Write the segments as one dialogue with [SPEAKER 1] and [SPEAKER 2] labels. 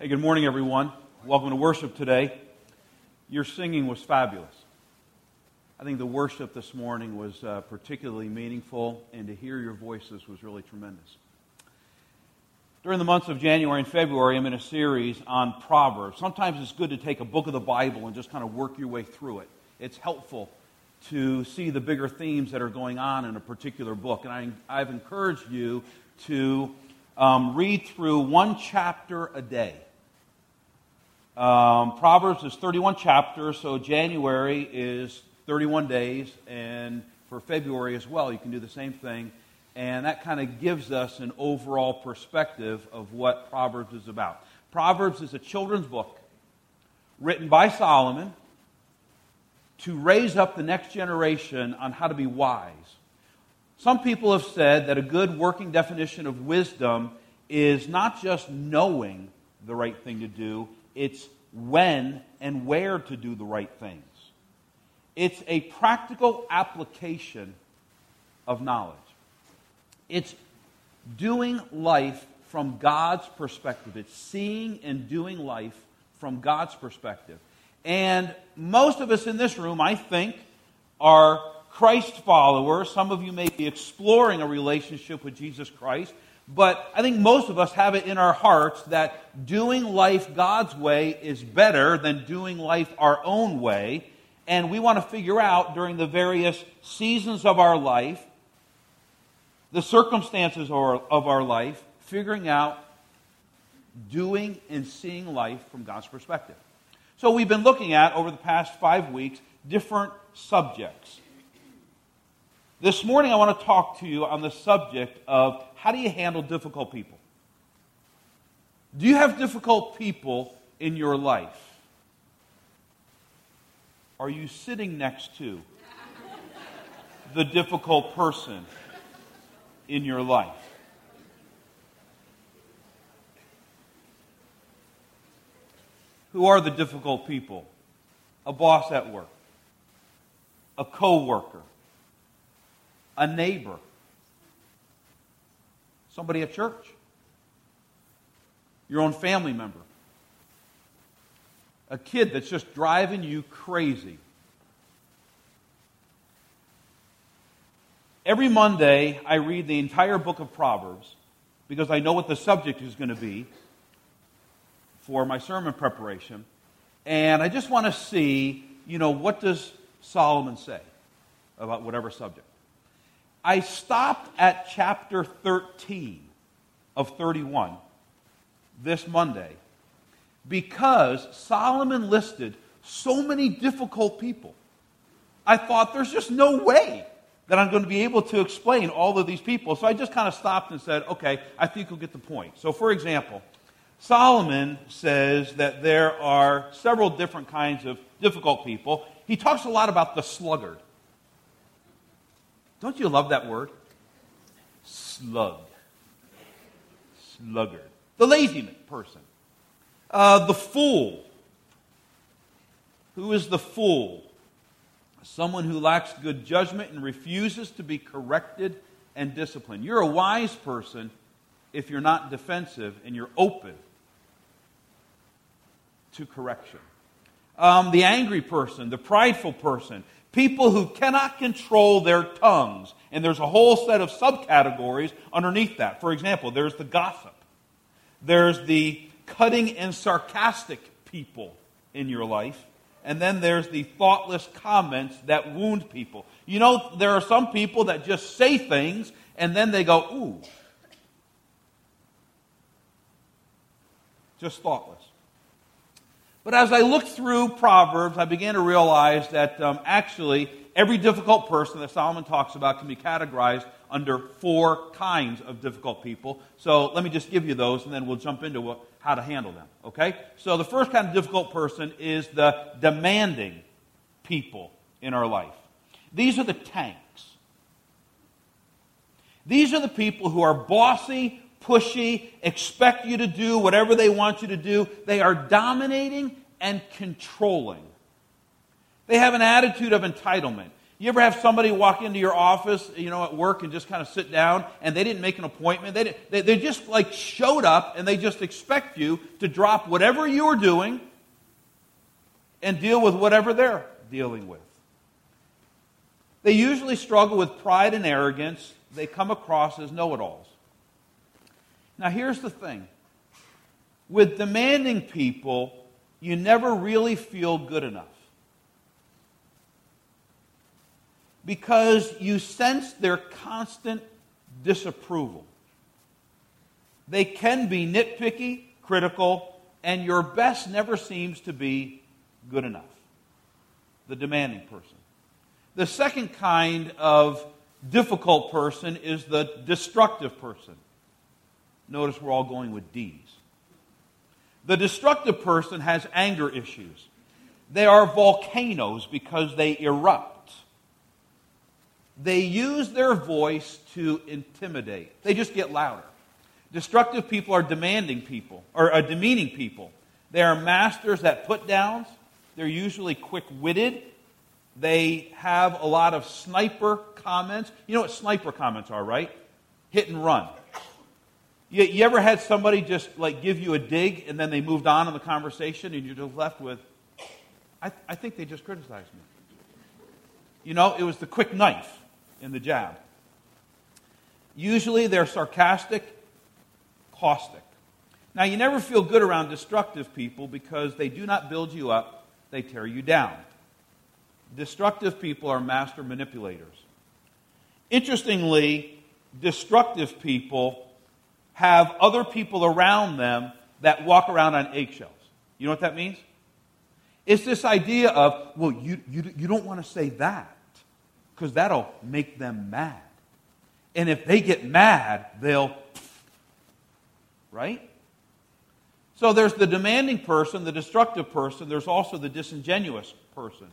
[SPEAKER 1] Hey, good morning, everyone. Welcome to worship today. Your singing was fabulous. I think the worship this morning was uh, particularly meaningful, and to hear your voices was really tremendous. During the months of January and February, I'm in a series on Proverbs. Sometimes it's good to take a book of the Bible and just kind of work your way through it. It's helpful to see the bigger themes that are going on in a particular book. And I, I've encouraged you to um, read through one chapter a day. Um, Proverbs is 31 chapters, so January is 31 days, and for February as well, you can do the same thing. And that kind of gives us an overall perspective of what Proverbs is about. Proverbs is a children's book written by Solomon to raise up the next generation on how to be wise. Some people have said that a good working definition of wisdom is not just knowing the right thing to do, it's when and where to do the right things. It's a practical application of knowledge. It's doing life from God's perspective. It's seeing and doing life from God's perspective. And most of us in this room, I think, are Christ followers. Some of you may be exploring a relationship with Jesus Christ. But I think most of us have it in our hearts that doing life God's way is better than doing life our own way. And we want to figure out during the various seasons of our life, the circumstances of our life, figuring out doing and seeing life from God's perspective. So we've been looking at, over the past five weeks, different subjects. This morning, I want to talk to you on the subject of how do you handle difficult people? Do you have difficult people in your life? Are you sitting next to the difficult person in your life? Who are the difficult people? A boss at work, a coworker, a neighbor, somebody at church, your own family member, a kid that's just driving you crazy. Every Monday, I read the entire book of Proverbs because I know what the subject is going to be for my sermon preparation. And I just want to see, you know, what does Solomon say about whatever subject? I stopped at chapter 13 of 31 this Monday because Solomon listed so many difficult people. I thought there's just no way that I'm going to be able to explain all of these people. So I just kind of stopped and said, okay, I think you'll get the point. So, for example, Solomon says that there are several different kinds of difficult people. He talks a lot about the sluggard. Don't you love that word? Slug. Sluggard. The lazy person. Uh, the fool. Who is the fool? Someone who lacks good judgment and refuses to be corrected and disciplined. You're a wise person if you're not defensive and you're open to correction. Um, the angry person, the prideful person, People who cannot control their tongues. And there's a whole set of subcategories underneath that. For example, there's the gossip, there's the cutting and sarcastic people in your life. And then there's the thoughtless comments that wound people. You know, there are some people that just say things and then they go, ooh. Just thoughtless. But as I looked through Proverbs, I began to realize that um, actually every difficult person that Solomon talks about can be categorized under four kinds of difficult people. So let me just give you those, and then we'll jump into what, how to handle them. Okay? So the first kind of difficult person is the demanding people in our life. These are the tanks. These are the people who are bossy, pushy, expect you to do whatever they want you to do. They are dominating and controlling. They have an attitude of entitlement. You ever have somebody walk into your office, you know, at work and just kind of sit down and they didn't make an appointment? They, they, they just like showed up and they just expect you to drop whatever you are doing and deal with whatever they're dealing with. They usually struggle with pride and arrogance. They come across as know it alls. Now, here's the thing with demanding people, you never really feel good enough. Because you sense their constant disapproval. They can be nitpicky, critical, and your best never seems to be good enough. The demanding person. The second kind of difficult person is the destructive person. Notice we're all going with D's. The destructive person has anger issues. They are volcanoes because they erupt. They use their voice to intimidate. They just get louder. Destructive people are demanding people, or uh, demeaning people. They are masters at put downs. They're usually quick witted. They have a lot of sniper comments. You know what sniper comments are, right? Hit and run. You, you ever had somebody just like give you a dig and then they moved on in the conversation and you're just left with, I, I think they just criticized me. You know, it was the quick knife in the jab. Usually they're sarcastic, caustic. Now, you never feel good around destructive people because they do not build you up, they tear you down. Destructive people are master manipulators. Interestingly, destructive people have other people around them that walk around on eggshells. You know what that means? It's this idea of, well, you, you, you don't want to say that because that'll make them mad. And if they get mad, they'll, right? So there's the demanding person, the destructive person, there's also the disingenuous person.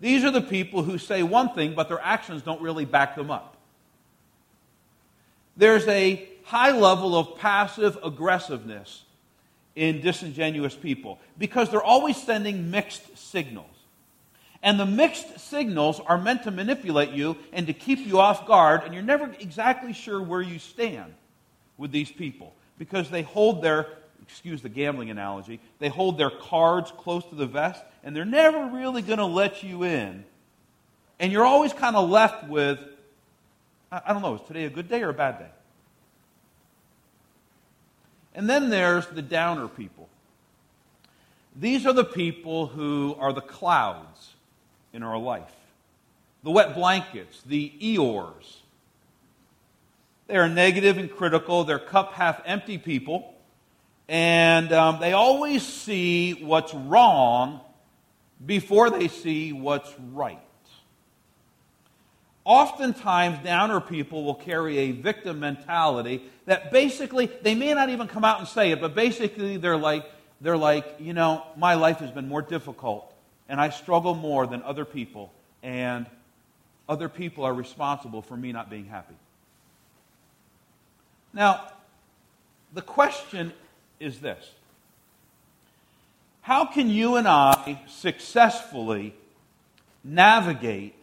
[SPEAKER 1] These are the people who say one thing, but their actions don't really back them up. There's a high level of passive aggressiveness in disingenuous people because they're always sending mixed signals. And the mixed signals are meant to manipulate you and to keep you off guard, and you're never exactly sure where you stand with these people because they hold their, excuse the gambling analogy, they hold their cards close to the vest, and they're never really going to let you in. And you're always kind of left with, I don't know, is today a good day or a bad day? And then there's the downer people. These are the people who are the clouds in our life, the wet blankets, the Eeyores. They are negative and critical, they're cup half empty people, and um, they always see what's wrong before they see what's right. Oftentimes, downer people will carry a victim mentality that basically, they may not even come out and say it, but basically they're like, they're like, you know, my life has been more difficult and I struggle more than other people, and other people are responsible for me not being happy. Now, the question is this How can you and I successfully navigate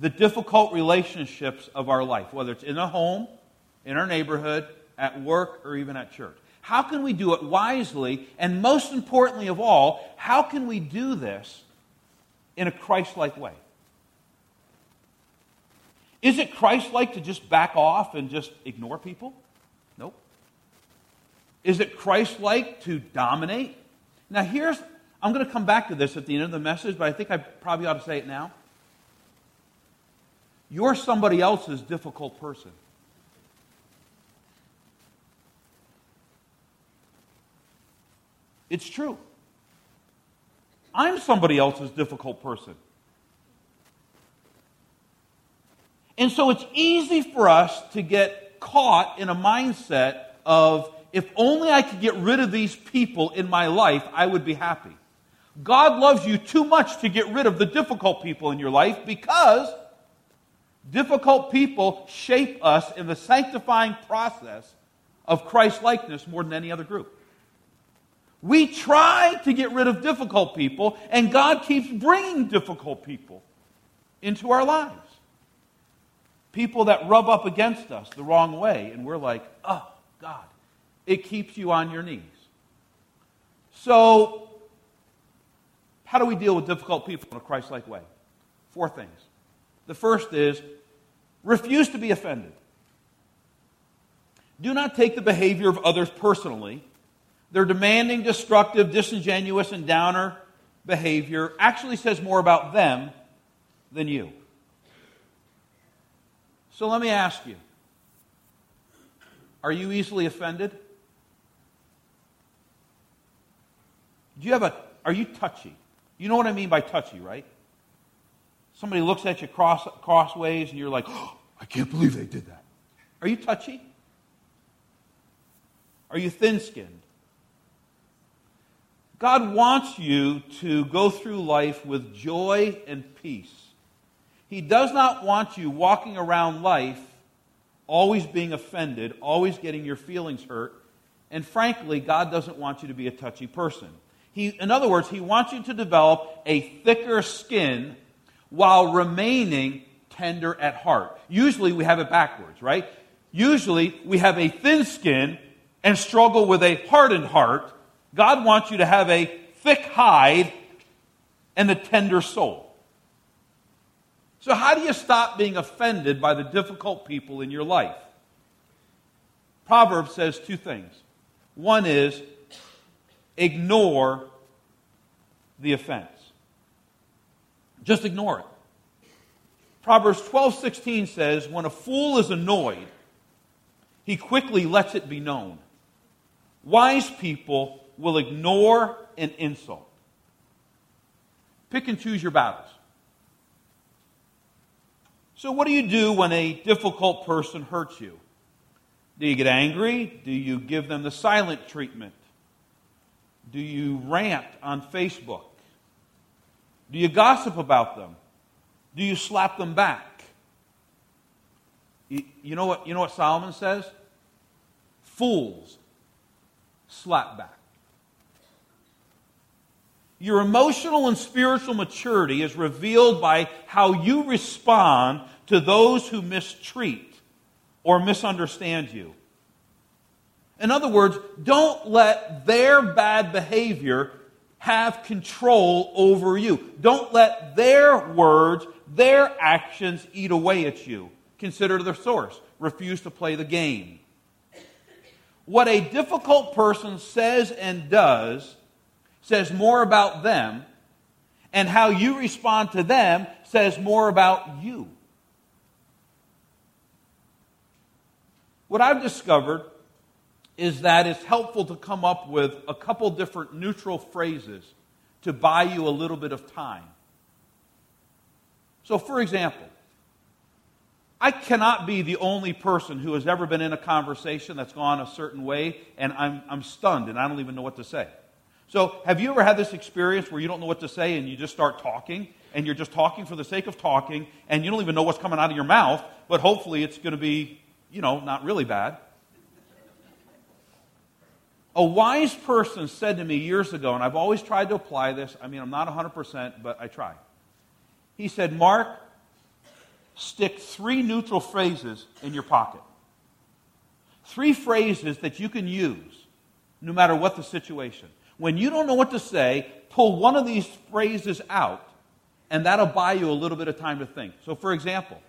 [SPEAKER 1] the difficult relationships of our life, whether it's in a home, in our neighborhood, at work, or even at church. How can we do it wisely? And most importantly of all, how can we do this in a Christ like way? Is it Christ like to just back off and just ignore people? Nope. Is it Christ like to dominate? Now, here's, I'm going to come back to this at the end of the message, but I think I probably ought to say it now. You're somebody else's difficult person. It's true. I'm somebody else's difficult person. And so it's easy for us to get caught in a mindset of if only I could get rid of these people in my life, I would be happy. God loves you too much to get rid of the difficult people in your life because Difficult people shape us in the sanctifying process of Christ likeness more than any other group. We try to get rid of difficult people, and God keeps bringing difficult people into our lives. People that rub up against us the wrong way, and we're like, oh, God. It keeps you on your knees. So, how do we deal with difficult people in a Christ like way? Four things. The first is refuse to be offended. Do not take the behavior of others personally. Their demanding, destructive, disingenuous, and downer behavior actually says more about them than you. So let me ask you are you easily offended? Do you have a, are you touchy? You know what I mean by touchy, right? Somebody looks at you cross, crossways and you're like, oh, I can't believe they did that. Are you touchy? Are you thin skinned? God wants you to go through life with joy and peace. He does not want you walking around life always being offended, always getting your feelings hurt. And frankly, God doesn't want you to be a touchy person. He, in other words, He wants you to develop a thicker skin while remaining tender at heart. Usually we have it backwards, right? Usually we have a thin skin and struggle with a hardened heart. God wants you to have a thick hide and a tender soul. So, how do you stop being offended by the difficult people in your life? Proverbs says two things. One is ignore the offense. Just ignore it. Proverbs 12:16 says, "When a fool is annoyed, he quickly lets it be known. Wise people will ignore an insult." Pick and choose your battles. So, what do you do when a difficult person hurts you? Do you get angry? Do you give them the silent treatment? Do you rant on Facebook? Do you gossip about them? Do you slap them back? You, know what, you know what Solomon says? Fools slap back. Your emotional and spiritual maturity is revealed by how you respond to those who mistreat or misunderstand you. In other words, don't let their bad behavior have control over you. Don't let their words, their actions eat away at you. Consider the source. Refuse to play the game. What a difficult person says and does says more about them, and how you respond to them says more about you. What I've discovered is that it's helpful to come up with a couple different neutral phrases to buy you a little bit of time. So, for example, I cannot be the only person who has ever been in a conversation that's gone a certain way, and I'm, I'm stunned and I don't even know what to say. So, have you ever had this experience where you don't know what to say and you just start talking and you're just talking for the sake of talking and you don't even know what's coming out of your mouth, but hopefully it's going to be, you know, not really bad? A wise person said to me years ago, and I've always tried to apply this. I mean, I'm not 100%, but I try. He said, Mark, stick three neutral phrases in your pocket. Three phrases that you can use no matter what the situation. When you don't know what to say, pull one of these phrases out, and that'll buy you a little bit of time to think. So, for example,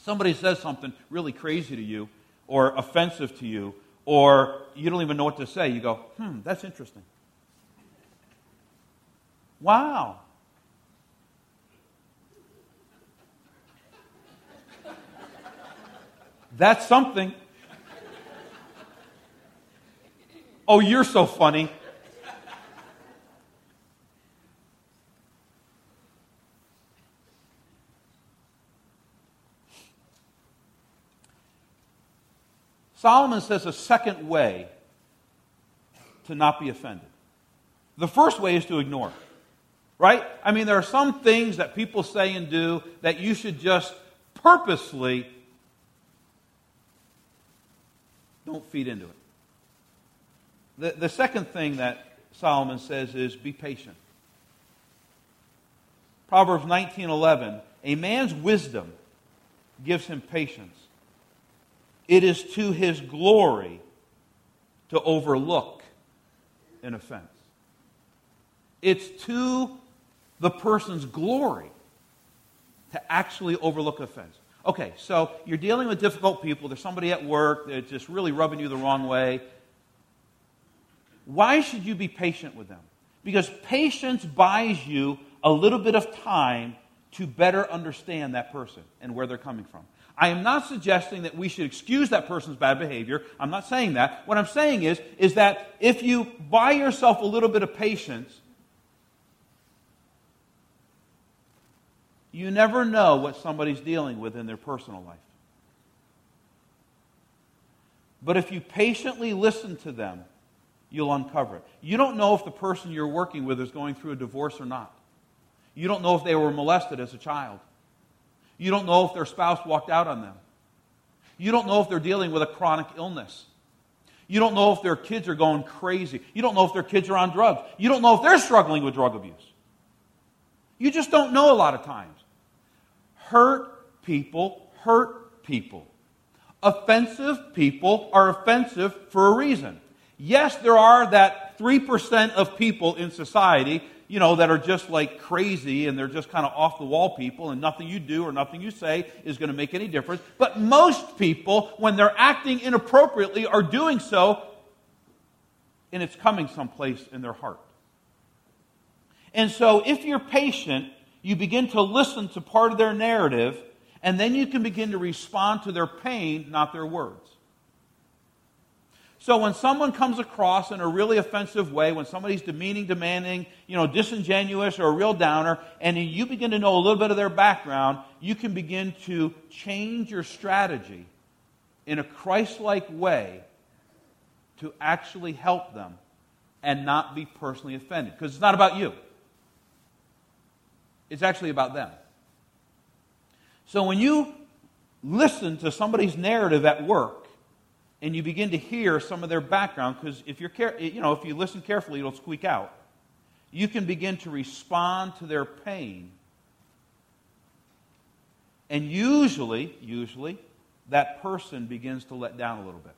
[SPEAKER 1] somebody says something really crazy to you, or offensive to you, or you don't even know what to say. You go, hmm, that's interesting. Wow. That's something. Oh, you're so funny. Solomon says a second way to not be offended. The first way is to ignore it, right? I mean, there are some things that people say and do that you should just purposely don't feed into it. The, the second thing that Solomon says is be patient. Proverbs 19:11 A man's wisdom gives him patience. It is to his glory to overlook an offense. It's to the person's glory to actually overlook offense. Okay, so you're dealing with difficult people. There's somebody at work that's just really rubbing you the wrong way. Why should you be patient with them? Because patience buys you a little bit of time to better understand that person and where they're coming from. I am not suggesting that we should excuse that person's bad behavior. I'm not saying that. What I'm saying is, is that if you buy yourself a little bit of patience, you never know what somebody's dealing with in their personal life. But if you patiently listen to them, you'll uncover it. You don't know if the person you're working with is going through a divorce or not. You don't know if they were molested as a child. You don't know if their spouse walked out on them. You don't know if they're dealing with a chronic illness. You don't know if their kids are going crazy. You don't know if their kids are on drugs. You don't know if they're struggling with drug abuse. You just don't know a lot of times. Hurt people hurt people. Offensive people are offensive for a reason. Yes, there are that 3% of people in society you know, that are just like crazy and they're just kind of off the wall people and nothing you do or nothing you say is going to make any difference. But most people, when they're acting inappropriately, are doing so and it's coming someplace in their heart. And so if you're patient, you begin to listen to part of their narrative and then you can begin to respond to their pain, not their words. So when someone comes across in a really offensive way, when somebody's demeaning, demanding, you know, disingenuous or a real downer, and you begin to know a little bit of their background, you can begin to change your strategy in a Christ-like way to actually help them and not be personally offended. Because it's not about you. It's actually about them. So when you listen to somebody's narrative at work, and you begin to hear some of their background because if you're care- you know if you listen carefully it'll squeak out. You can begin to respond to their pain. And usually usually that person begins to let down a little bit.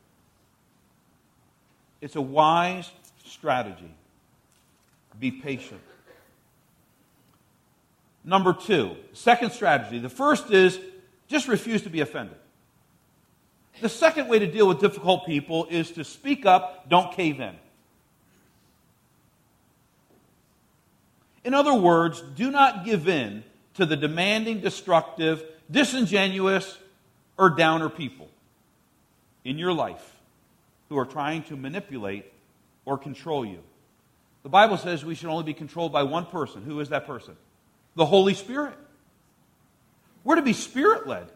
[SPEAKER 1] It's a wise strategy. Be patient. Number two second strategy the first is just refuse to be offended the second way to deal with difficult people is to speak up, don't cave in. In other words, do not give in to the demanding, destructive, disingenuous, or downer people in your life who are trying to manipulate or control you. The Bible says we should only be controlled by one person. Who is that person? The Holy Spirit. We're to be spirit led.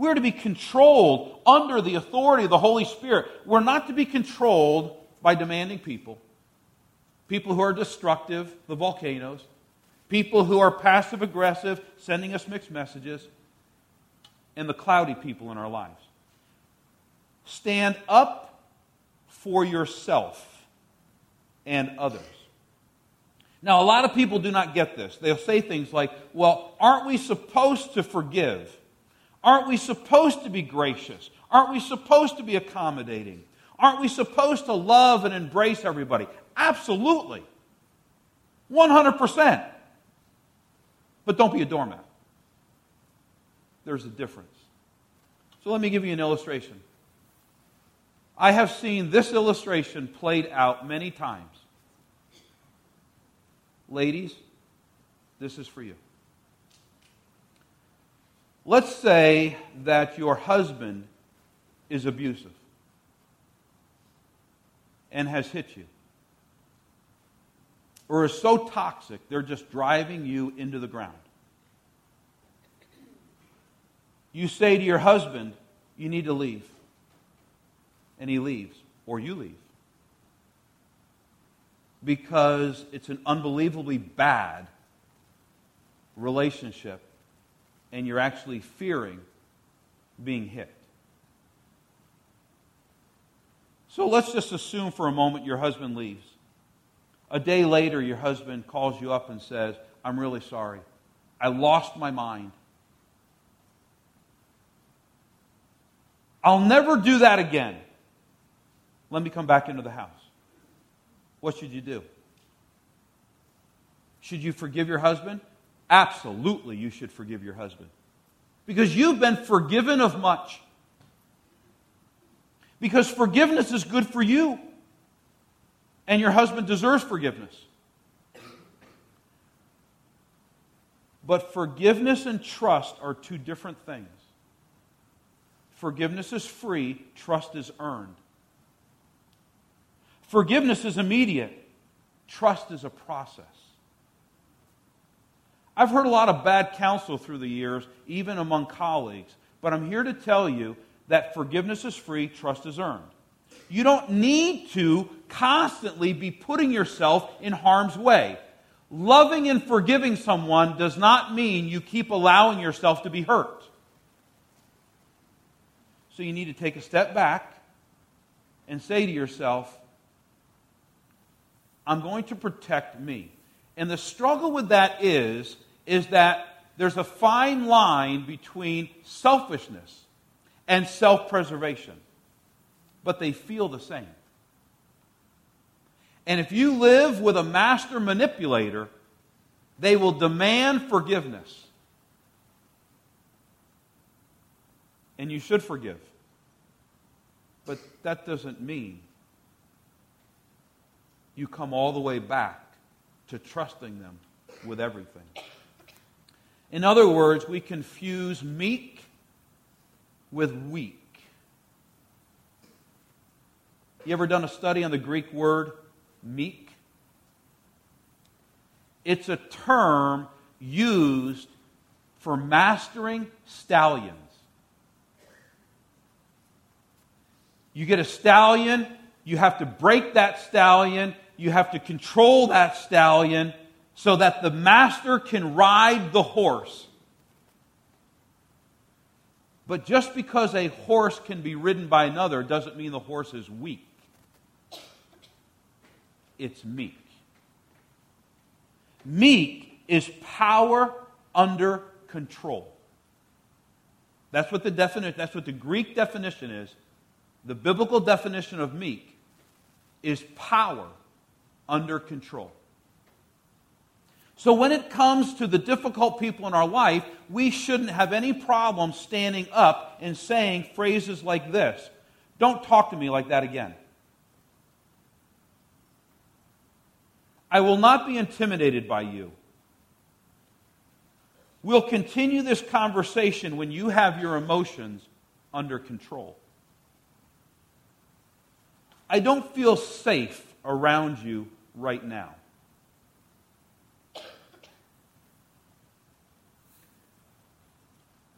[SPEAKER 1] We're to be controlled under the authority of the Holy Spirit. We're not to be controlled by demanding people, people who are destructive, the volcanoes, people who are passive aggressive, sending us mixed messages, and the cloudy people in our lives. Stand up for yourself and others. Now, a lot of people do not get this. They'll say things like, well, aren't we supposed to forgive? Aren't we supposed to be gracious? Aren't we supposed to be accommodating? Aren't we supposed to love and embrace everybody? Absolutely. 100%. But don't be a doormat. There's a difference. So let me give you an illustration. I have seen this illustration played out many times. Ladies, this is for you. Let's say that your husband is abusive and has hit you, or is so toxic they're just driving you into the ground. You say to your husband, You need to leave. And he leaves, or you leave. Because it's an unbelievably bad relationship and you're actually fearing being hit. So let's just assume for a moment your husband leaves. A day later, your husband calls you up and says, I'm really sorry. I lost my mind. I'll never do that again. Let me come back into the house. What should you do? Should you forgive your husband? Absolutely, you should forgive your husband. Because you've been forgiven of much. Because forgiveness is good for you. And your husband deserves forgiveness. But forgiveness and trust are two different things. Forgiveness is free, trust is earned. Forgiveness is immediate, trust is a process. I've heard a lot of bad counsel through the years, even among colleagues, but I'm here to tell you that forgiveness is free, trust is earned. You don't need to constantly be putting yourself in harm's way. Loving and forgiving someone does not mean you keep allowing yourself to be hurt. So you need to take a step back and say to yourself, I'm going to protect me. And the struggle with that is, is that there's a fine line between selfishness and self preservation, but they feel the same. And if you live with a master manipulator, they will demand forgiveness. And you should forgive. But that doesn't mean you come all the way back to trusting them with everything. In other words, we confuse meek with weak. You ever done a study on the Greek word meek. It's a term used for mastering stallions. You get a stallion, you have to break that stallion, you have to control that stallion so that the master can ride the horse. But just because a horse can be ridden by another doesn't mean the horse is weak it's meek. Meek is power under control. That's what the definition, that's what the Greek definition is. The biblical definition of meek is power under control. So when it comes to the difficult people in our life, we shouldn't have any problem standing up and saying phrases like this. Don't talk to me like that again. I will not be intimidated by you. We'll continue this conversation when you have your emotions under control. I don't feel safe around you right now.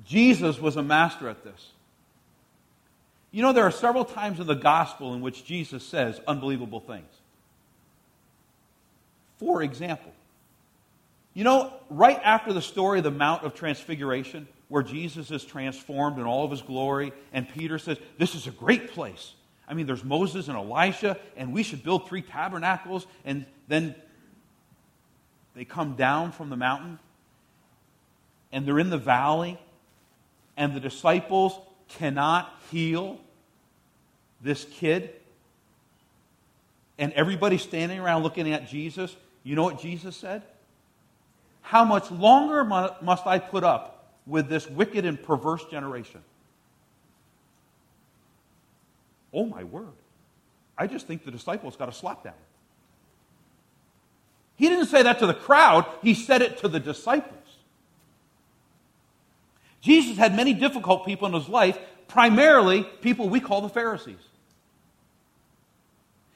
[SPEAKER 1] Jesus was a master at this. You know, there are several times in the gospel in which Jesus says unbelievable things. For example, you know, right after the story of the Mount of Transfiguration, where Jesus is transformed in all of his glory, and Peter says, This is a great place. I mean, there's Moses and Elijah, and we should build three tabernacles. And then they come down from the mountain, and they're in the valley, and the disciples cannot heal this kid. And everybody's standing around looking at Jesus, you know what Jesus said? How much longer must I put up with this wicked and perverse generation? Oh, my word. I just think the disciples got a slap down. He didn't say that to the crowd, he said it to the disciples. Jesus had many difficult people in his life, primarily people we call the Pharisees.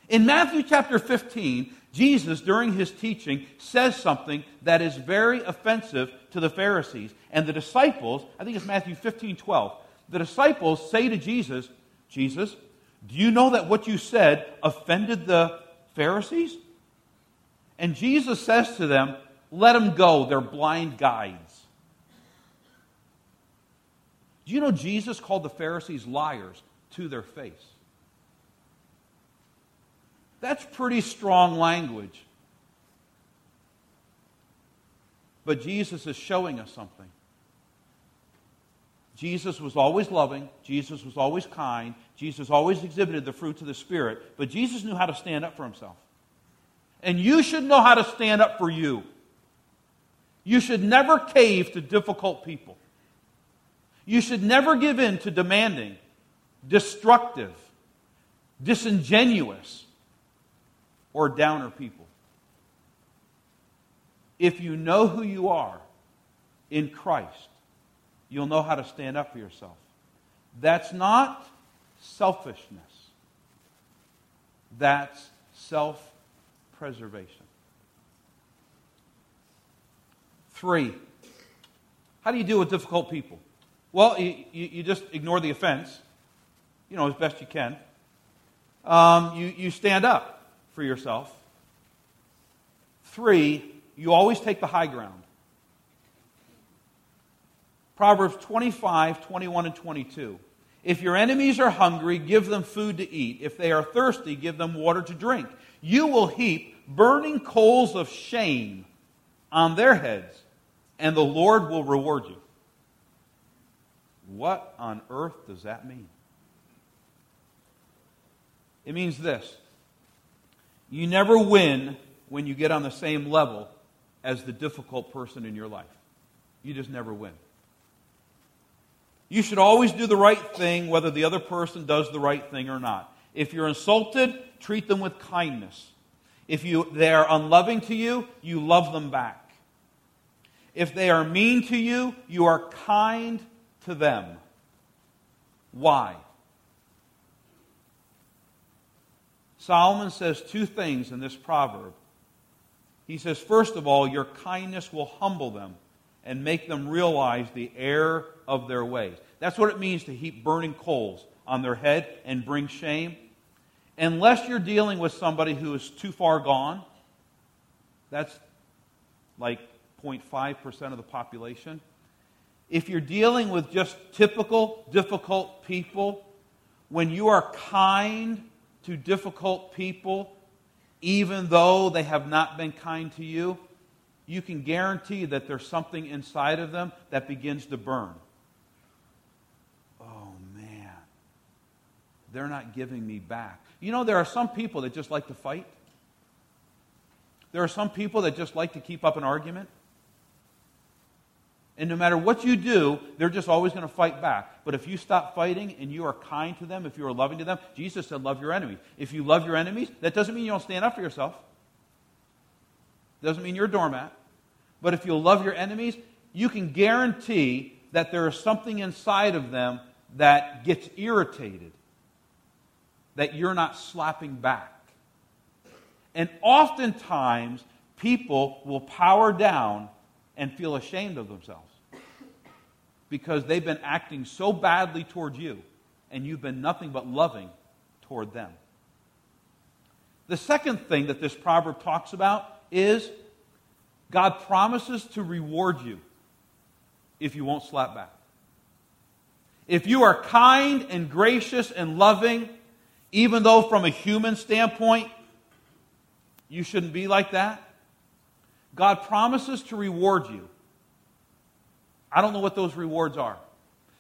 [SPEAKER 1] In Matthew chapter 15, Jesus, during his teaching, says something that is very offensive to the Pharisees. And the disciples, I think it's Matthew 15 12, the disciples say to Jesus, Jesus, do you know that what you said offended the Pharisees? And Jesus says to them, Let them go, they're blind guides. Do you know Jesus called the Pharisees liars to their face? That's pretty strong language. But Jesus is showing us something. Jesus was always loving. Jesus was always kind. Jesus always exhibited the fruits of the Spirit. But Jesus knew how to stand up for himself. And you should know how to stand up for you. You should never cave to difficult people. You should never give in to demanding, destructive, disingenuous, or downer people. If you know who you are in Christ, you'll know how to stand up for yourself. That's not selfishness, that's self preservation. Three, how do you deal with difficult people? Well, you, you, just ignore the offense, you know, as best you can. Um, you, you stand up for yourself. Three, you always take the high ground. Proverbs 25, 21, and 22. If your enemies are hungry, give them food to eat. If they are thirsty, give them water to drink. You will heap burning coals of shame on their heads, and the Lord will reward you. What on earth does that mean? It means this you never win when you get on the same level as the difficult person in your life. You just never win. You should always do the right thing, whether the other person does the right thing or not. If you're insulted, treat them with kindness. If you, they are unloving to you, you love them back. If they are mean to you, you are kind to them. Why? Solomon says two things in this proverb. He says, first of all, your kindness will humble them and make them realize the error of their ways. That's what it means to heap burning coals on their head and bring shame. Unless you're dealing with somebody who is too far gone, that's like 0.5% of the population. If you're dealing with just typical, difficult people, when you are kind to difficult people, even though they have not been kind to you, you can guarantee that there's something inside of them that begins to burn. Oh, man. They're not giving me back. You know, there are some people that just like to fight. There are some people that just like to keep up an argument. And no matter what you do, they're just always going to fight back. But if you stop fighting and you are kind to them, if you are loving to them, Jesus said, love your enemies. If you love your enemies, that doesn't mean you don't stand up for yourself. Doesn't mean you're a doormat. But if you love your enemies, you can guarantee that there is something inside of them that gets irritated, that you're not slapping back. And oftentimes, people will power down and feel ashamed of themselves because they've been acting so badly toward you and you've been nothing but loving toward them. The second thing that this proverb talks about is God promises to reward you if you won't slap back. If you are kind and gracious and loving, even though from a human standpoint you shouldn't be like that, God promises to reward you. I don't know what those rewards are.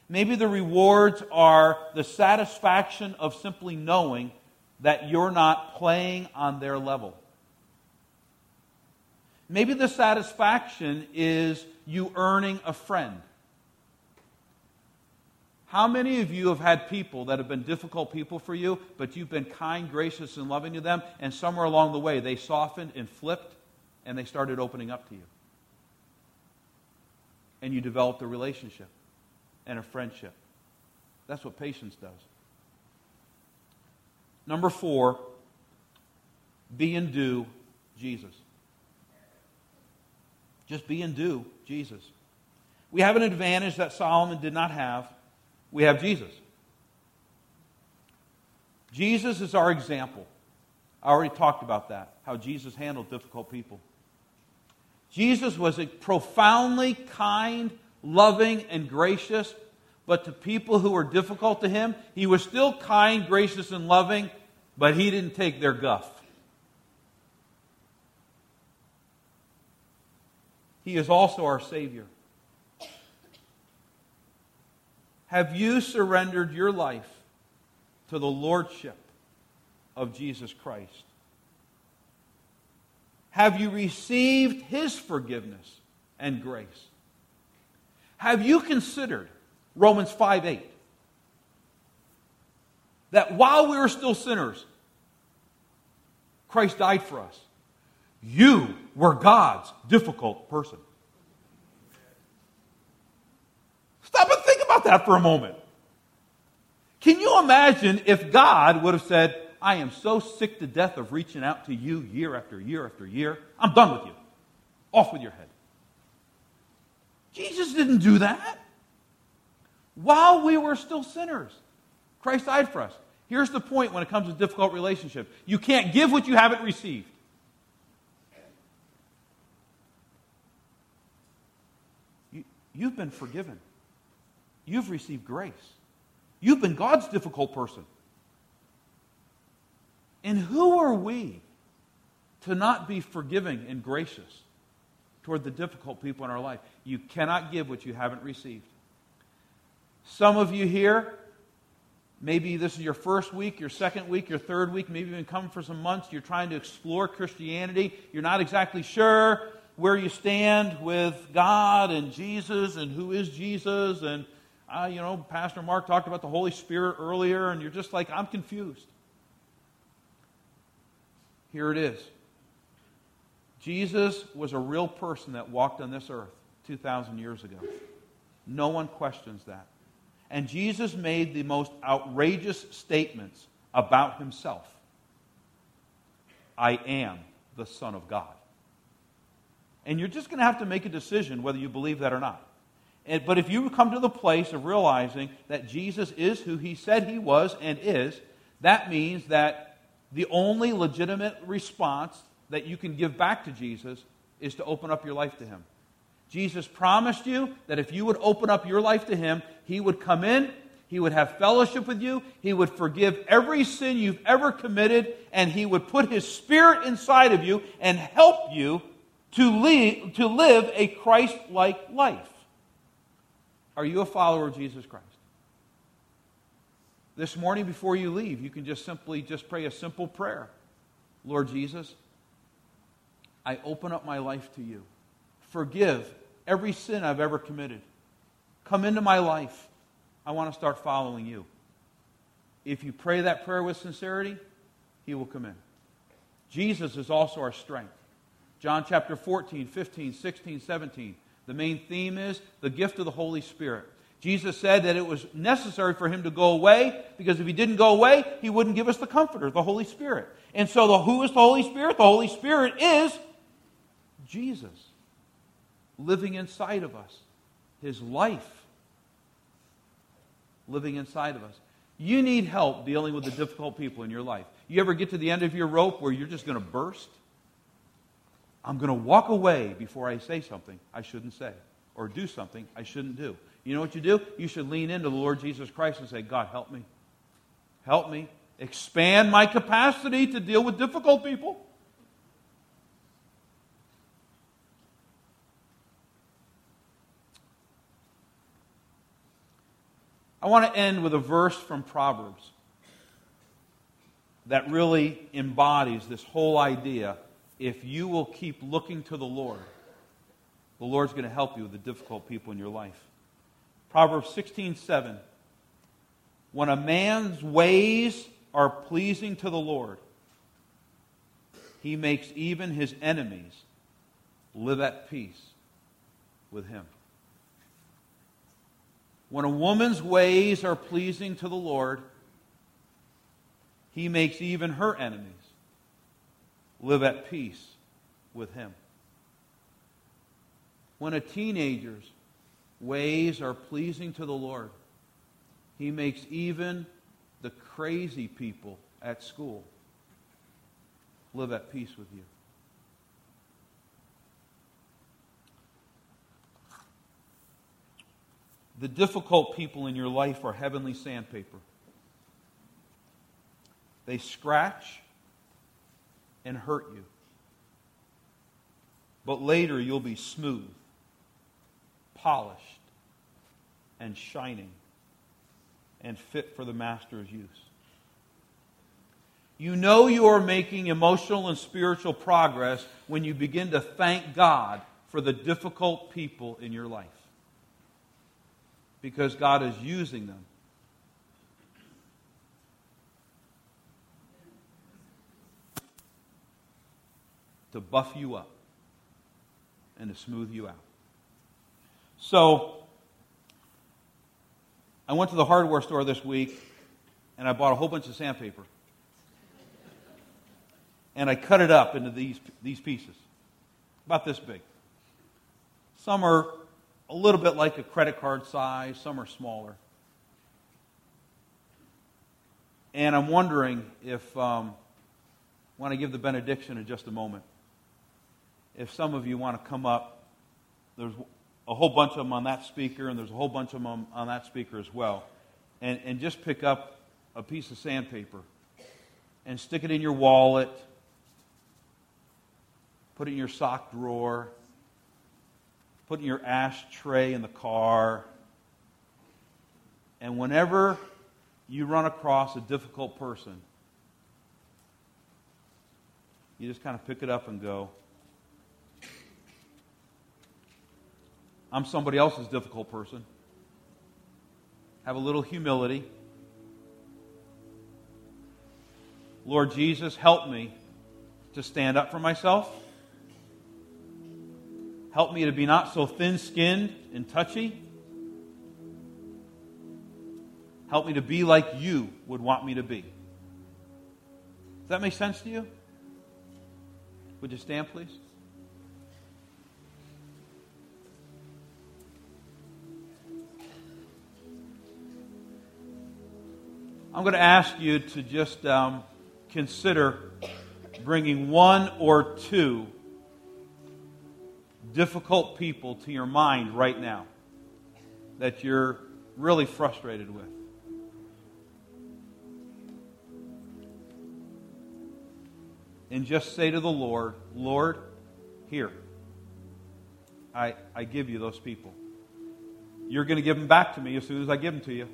[SPEAKER 1] Maybe the rewards are the satisfaction of simply knowing that you're not playing on their level. Maybe the satisfaction is you earning a friend. How many of you have had people that have been difficult people for you, but you've been kind, gracious, and loving to them, and somewhere along the way they softened and flipped and they started opening up to you. And you developed a relationship and a friendship. That's what patience does. Number four, be and do Jesus. Just be and do Jesus. We have an advantage that Solomon did not have. We have Jesus. Jesus is our example. I already talked about that, how Jesus handled difficult people. Jesus was profoundly kind, loving, and gracious, but to people who were difficult to him, he was still kind, gracious, and loving, but he didn't take their guff. He is also our Savior. Have you surrendered your life to the Lordship of Jesus Christ? Have you received His forgiveness and grace? Have you considered Romans 5 8? That while we were still sinners, Christ died for us. You were God's difficult person. Stop and think about that for a moment. Can you imagine if God would have said, I am so sick to death of reaching out to you year after year after year. I'm done with you. Off with your head. Jesus didn't do that. While we were still sinners, Christ died for us. Here's the point when it comes to difficult relationships you can't give what you haven't received. You, you've been forgiven, you've received grace, you've been God's difficult person. And who are we to not be forgiving and gracious toward the difficult people in our life? You cannot give what you haven't received. Some of you here, maybe this is your first week, your second week, your third week, maybe you've been coming for some months. You're trying to explore Christianity. You're not exactly sure where you stand with God and Jesus and who is Jesus. And, uh, you know, Pastor Mark talked about the Holy Spirit earlier, and you're just like, I'm confused. Here it is. Jesus was a real person that walked on this earth 2,000 years ago. No one questions that. And Jesus made the most outrageous statements about himself I am the Son of God. And you're just going to have to make a decision whether you believe that or not. And, but if you come to the place of realizing that Jesus is who he said he was and is, that means that the only legitimate response that you can give back to Jesus is to open up your life to Him. Jesus promised you that if you would open up your life to Him, He would come in, He would have fellowship with you, He would forgive every sin you've ever committed, and He would put His Spirit inside of you and help you to, lead, to live a Christ like life. Are you a follower of Jesus Christ? This morning before you leave, you can just simply just pray a simple prayer. Lord Jesus, I open up my life to you. Forgive every sin I've ever committed. Come into my life. I want to start following you. If you pray that prayer with sincerity, he will come in. Jesus is also our strength. John chapter 14, 15, 16, 17. The main theme is the gift of the Holy Spirit. Jesus said that it was necessary for him to go away because if he didn't go away, he wouldn't give us the Comforter, the Holy Spirit. And so, the, who is the Holy Spirit? The Holy Spirit is Jesus living inside of us, his life living inside of us. You need help dealing with the difficult people in your life. You ever get to the end of your rope where you're just going to burst? I'm going to walk away before I say something I shouldn't say or do something I shouldn't do. You know what you do? You should lean into the Lord Jesus Christ and say, God, help me. Help me. Expand my capacity to deal with difficult people. I want to end with a verse from Proverbs that really embodies this whole idea. If you will keep looking to the Lord, the Lord's going to help you with the difficult people in your life. Proverbs 16:7 When a man's ways are pleasing to the Lord, he makes even his enemies live at peace with him. When a woman's ways are pleasing to the Lord, he makes even her enemies live at peace with him. When a teenager's ways are pleasing to the Lord. He makes even the crazy people at school live at peace with you. The difficult people in your life are heavenly sandpaper. They scratch and hurt you. but later you'll be smooth, polished, and shining, and fit for the master's use. You know you are making emotional and spiritual progress when you begin to thank God for the difficult people in your life. Because God is using them to buff you up and to smooth you out. So, I went to the hardware store this week and I bought a whole bunch of sandpaper. And I cut it up into these, these pieces, about this big. Some are a little bit like a credit card size, some are smaller. And I'm wondering if, um, when I give the benediction in just a moment, if some of you want to come up, there's a whole bunch of them on that speaker, and there's a whole bunch of them on that speaker as well. And, and just pick up a piece of sandpaper and stick it in your wallet, put it in your sock drawer, put it in your ashtray in the car. And whenever you run across a difficult person, you just kind of pick it up and go, I'm somebody else's difficult person. Have a little humility. Lord Jesus, help me to stand up for myself. Help me to be not so thin skinned and touchy. Help me to be like you would want me to be. Does that make sense to you? Would you stand, please? I'm going to ask you to just um, consider bringing one or two difficult people to your mind right now that you're really frustrated with. And just say to the Lord, Lord, here, I, I give you those people. You're going to give them back to me as soon as I give them to you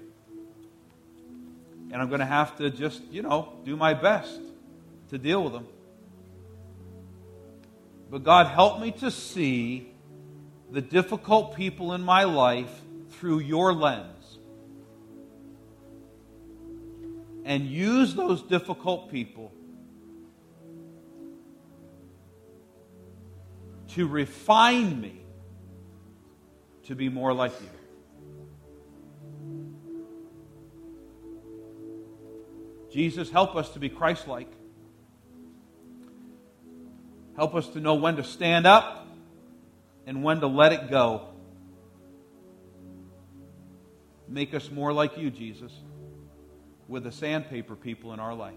[SPEAKER 1] and I'm going to have to just, you know, do my best to deal with them. But God, help me to see the difficult people in my life through your lens. And use those difficult people to refine me to be more like you. Jesus, help us to be Christ like. Help us to know when to stand up and when to let it go. Make us more like you, Jesus, with the sandpaper people in our life.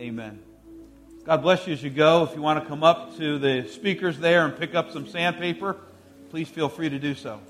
[SPEAKER 1] Amen. God bless you as you go. If you want to come up to the speakers there and pick up some sandpaper, please feel free to do so.